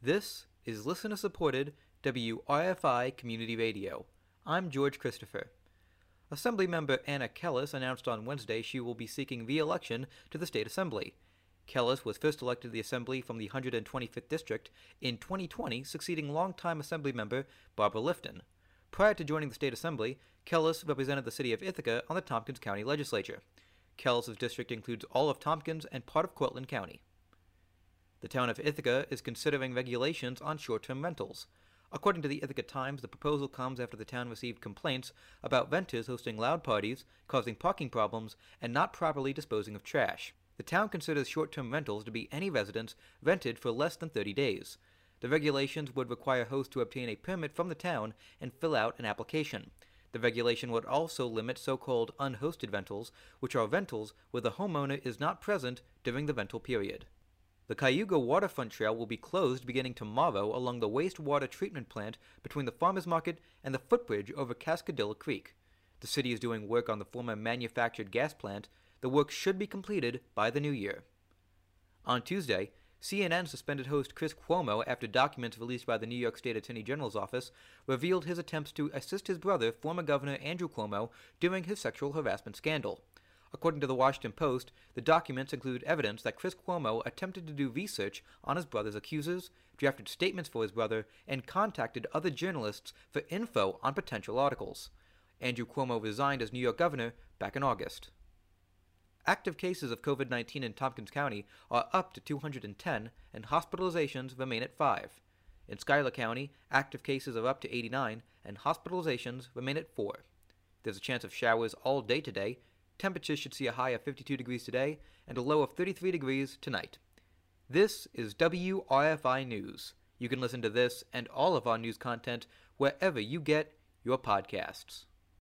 This is listener supported WRFI Community Radio. I'm George Christopher. Assemblymember Anna Kelles announced on Wednesday she will be seeking re election to the State Assembly. Kelles was first elected to the Assembly from the 125th District in 2020, succeeding longtime Assemblymember Barbara Lifton. Prior to joining the State Assembly, Kelles represented the city of Ithaca on the Tompkins County Legislature. Kelles's district includes all of Tompkins and part of Cortland County. The town of Ithaca is considering regulations on short term rentals. According to the Ithaca Times, the proposal comes after the town received complaints about renters hosting loud parties, causing parking problems, and not properly disposing of trash. The town considers short term rentals to be any residence rented for less than 30 days. The regulations would require hosts to obtain a permit from the town and fill out an application. The regulation would also limit so called unhosted rentals, which are rentals where the homeowner is not present during the rental period. The Cayuga Waterfront Trail will be closed beginning tomorrow along the wastewater treatment plant between the farmers market and the footbridge over Cascadilla Creek. The city is doing work on the former manufactured gas plant. The work should be completed by the new year. On Tuesday, CNN suspended host Chris Cuomo after documents released by the New York State Attorney General's office revealed his attempts to assist his brother, former Governor Andrew Cuomo, during his sexual harassment scandal. According to the Washington Post, the documents include evidence that Chris Cuomo attempted to do research on his brother's accusers, drafted statements for his brother, and contacted other journalists for info on potential articles. Andrew Cuomo resigned as New York governor back in August. Active cases of COVID 19 in Tompkins County are up to 210, and hospitalizations remain at 5. In Schuyler County, active cases are up to 89, and hospitalizations remain at 4. There's a chance of showers all day today, Temperatures should see a high of 52 degrees today and a low of 33 degrees tonight. This is WRFI News. You can listen to this and all of our news content wherever you get your podcasts.